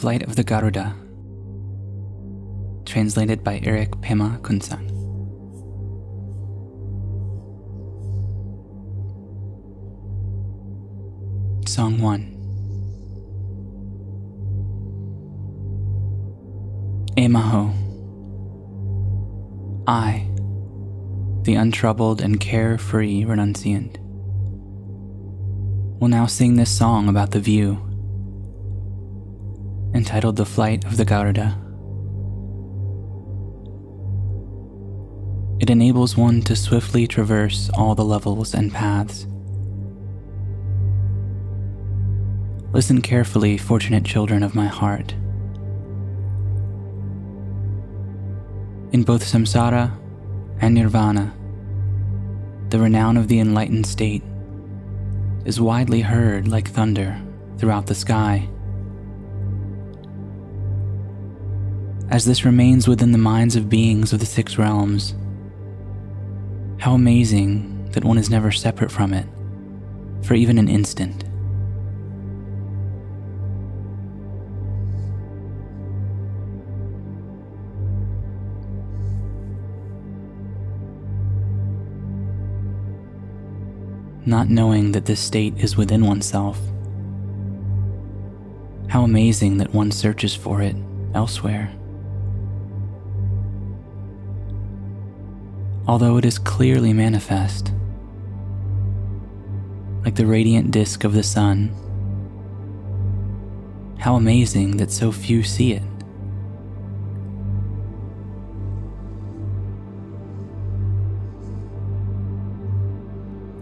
Flight of the Garuda, translated by Erik Pema Kunsang. Song 1 Emaho. I, the untroubled and carefree renunciant, will now sing this song about the view, entitled The Flight of the Garuda. It enables one to swiftly traverse all the levels and paths. Listen carefully, fortunate children of my heart. In both samsara and nirvana, the renown of the enlightened state is widely heard like thunder throughout the sky. As this remains within the minds of beings of the six realms, how amazing that one is never separate from it for even an instant. Not knowing that this state is within oneself. How amazing that one searches for it elsewhere. Although it is clearly manifest, like the radiant disk of the sun. How amazing that so few see it.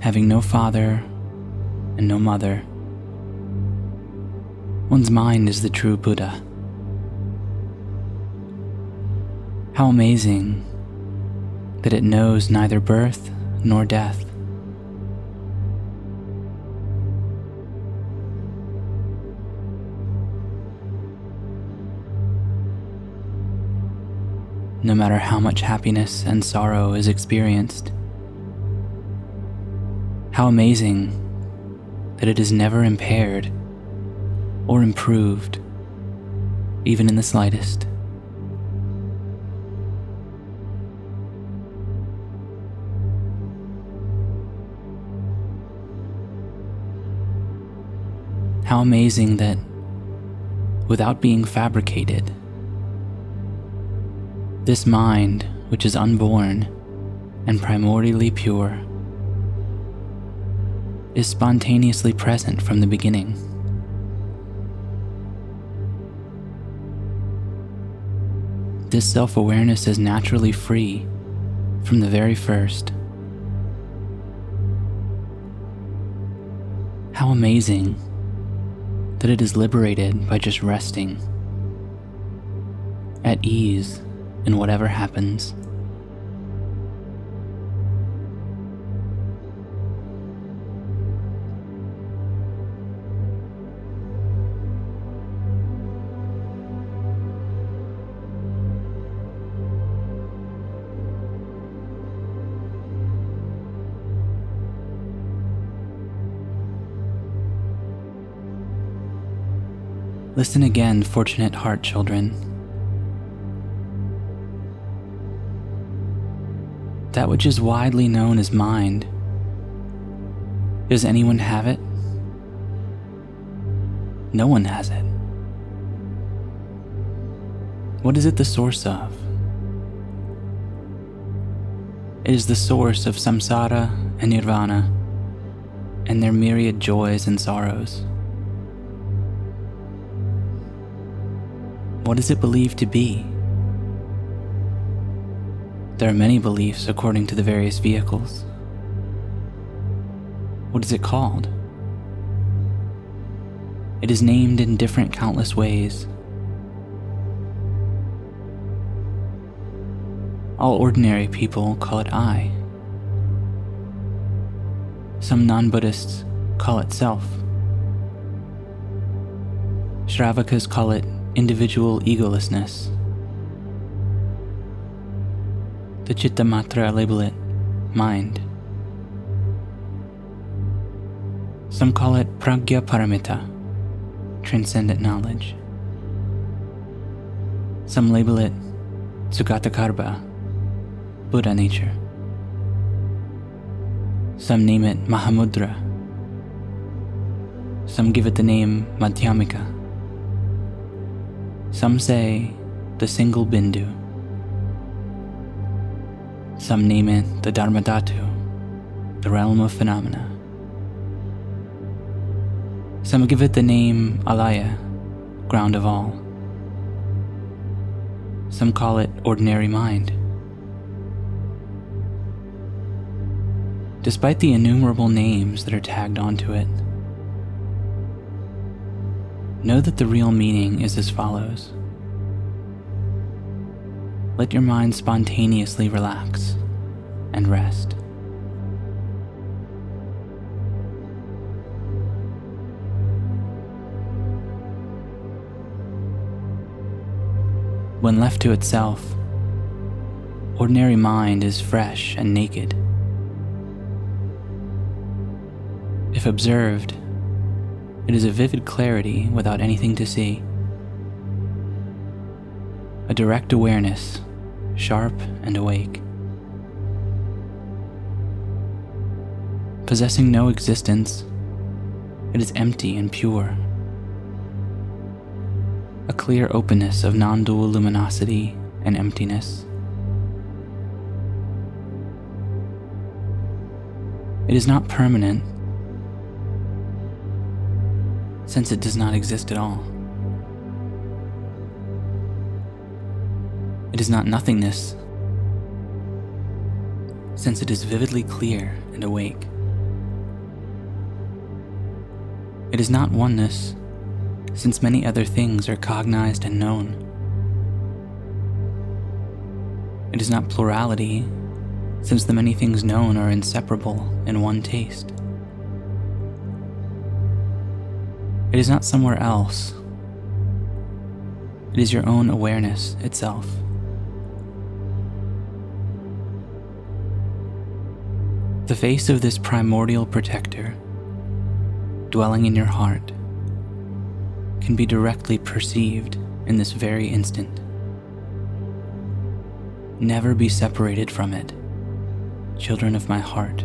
Having no father and no mother, one's mind is the true Buddha. How amazing that it knows neither birth nor death. No matter how much happiness and sorrow is experienced, how amazing that it is never impaired or improved, even in the slightest. How amazing that, without being fabricated, this mind, which is unborn and primordially pure, is spontaneously present from the beginning. This self awareness is naturally free from the very first. How amazing that it is liberated by just resting, at ease in whatever happens. Listen again, fortunate heart children. That which is widely known as mind, does anyone have it? No one has it. What is it the source of? It is the source of samsara and nirvana and their myriad joys and sorrows. What is it believed to be? There are many beliefs according to the various vehicles. What is it called? It is named in different countless ways. All ordinary people call it I. Some non Buddhists call it self. Shravakas call it individual egolessness. The Chitta Matra label it mind. Some call it Pragya Paramita, transcendent knowledge. Some label it Sugata Buddha nature. Some name it Mahamudra. Some give it the name Madhyamika. Some say the single Bindu. Some name it the Dharmadhatu, the realm of phenomena. Some give it the name Alaya, ground of all. Some call it ordinary mind. Despite the innumerable names that are tagged onto it, know that the real meaning is as follows. Let your mind spontaneously relax and rest. When left to itself, ordinary mind is fresh and naked. If observed, it is a vivid clarity without anything to see. A direct awareness, sharp and awake. Possessing no existence, it is empty and pure. A clear openness of non dual luminosity and emptiness. It is not permanent since it does not exist at all. It is not nothingness, since it is vividly clear and awake. It is not oneness, since many other things are cognized and known. It is not plurality, since the many things known are inseparable in one taste. It is not somewhere else. It is your own awareness itself. The face of this primordial protector, dwelling in your heart, can be directly perceived in this very instant. Never be separated from it, children of my heart.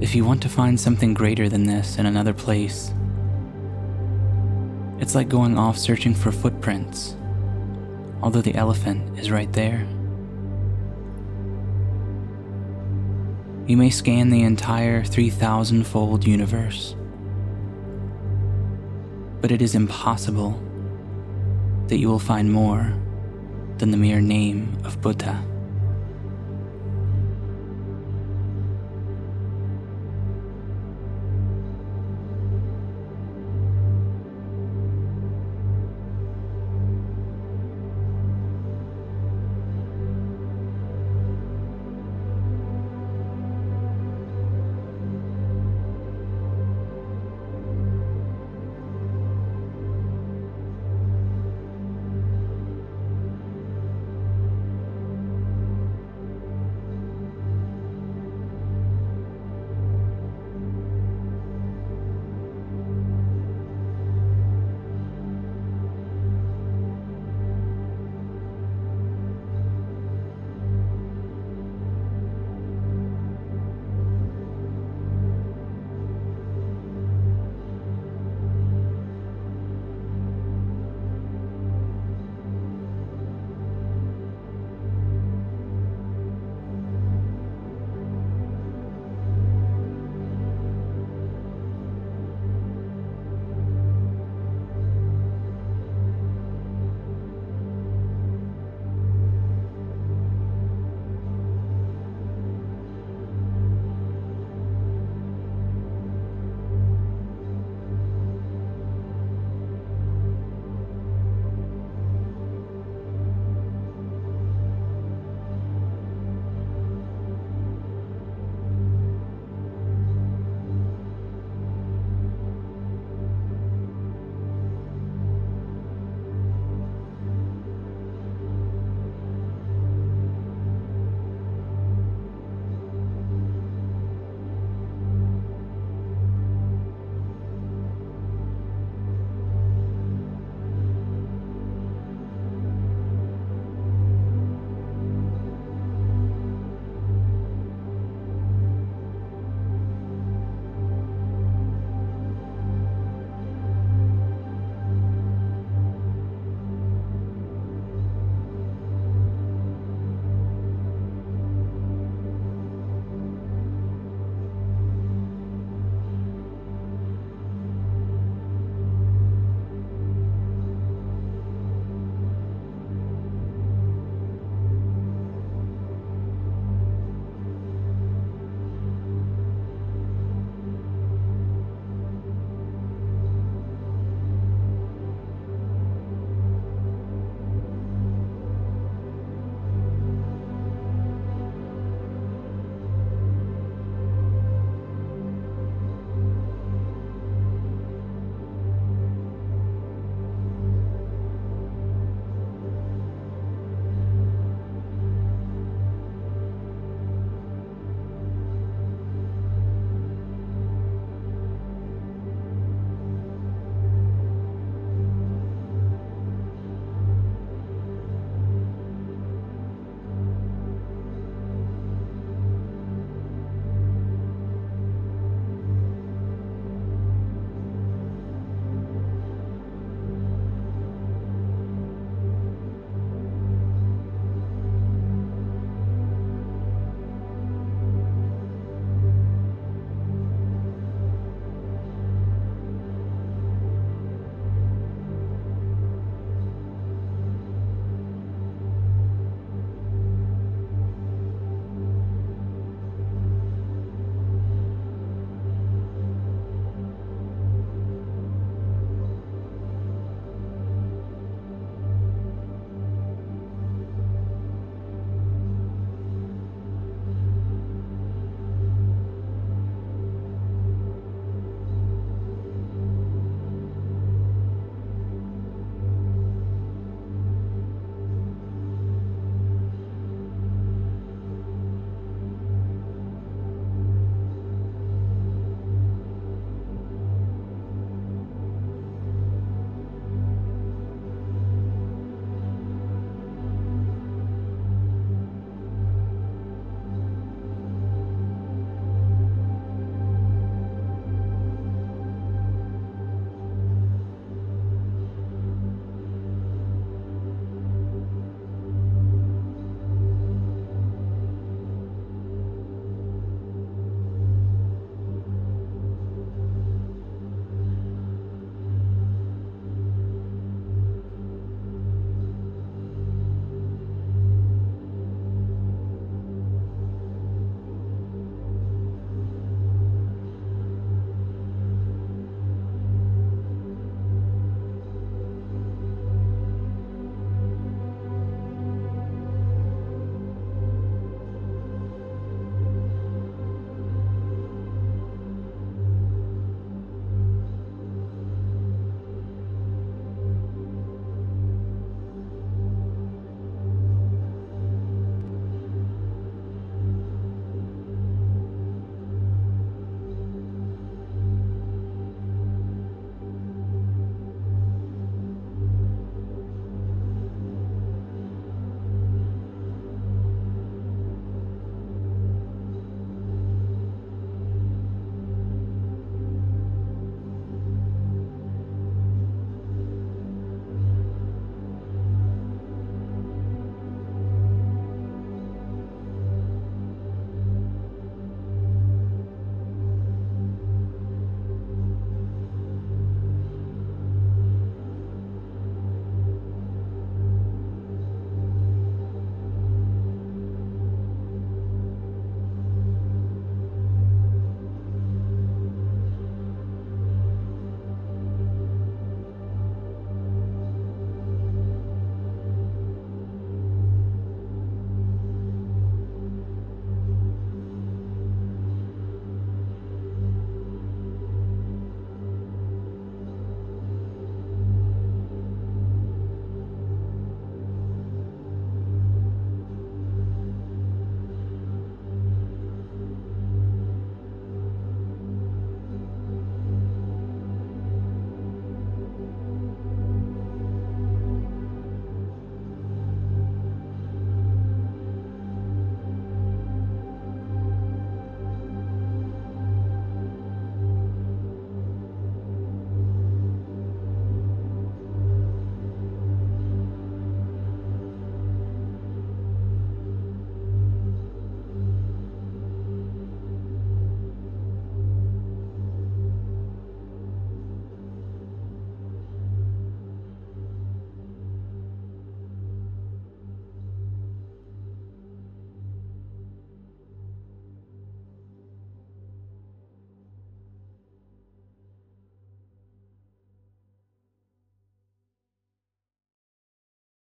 If you want to find something greater than this in another place, it's like going off searching for footprints, although the elephant is right there. You may scan the entire 3,000 fold universe, but it is impossible that you will find more than the mere name of Buddha.